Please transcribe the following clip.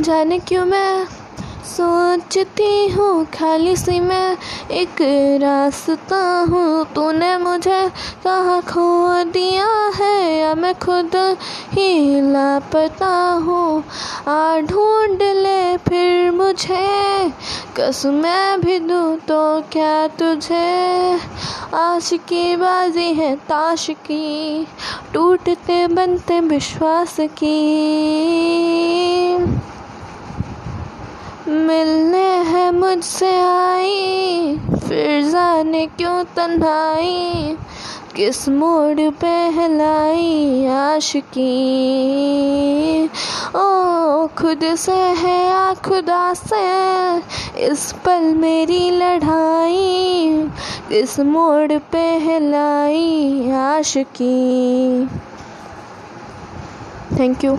जाने क्यों मैं सोचती हूँ, खाली सी मैं एक रास्ता हूँ। तूने मुझे कहाँ खो दिया है? या मैं खुद ही लापता हूँ। आ ढूंढ ले फिर मुझे, कसम मैं भी दूँ तो क्या तुझे? आश की बाजी है ताश की, टूटते बनते विश्वास की। मिलने है मुझसे आई, फिर जाने क्यों तन्हाई? किस मोड़ पे हिलाई आशिकी? ओ, खुद से है या खुदा से? इस पल मेरी लड़ाई, किस मोड़ पे हिलाई आशिकी? Thank you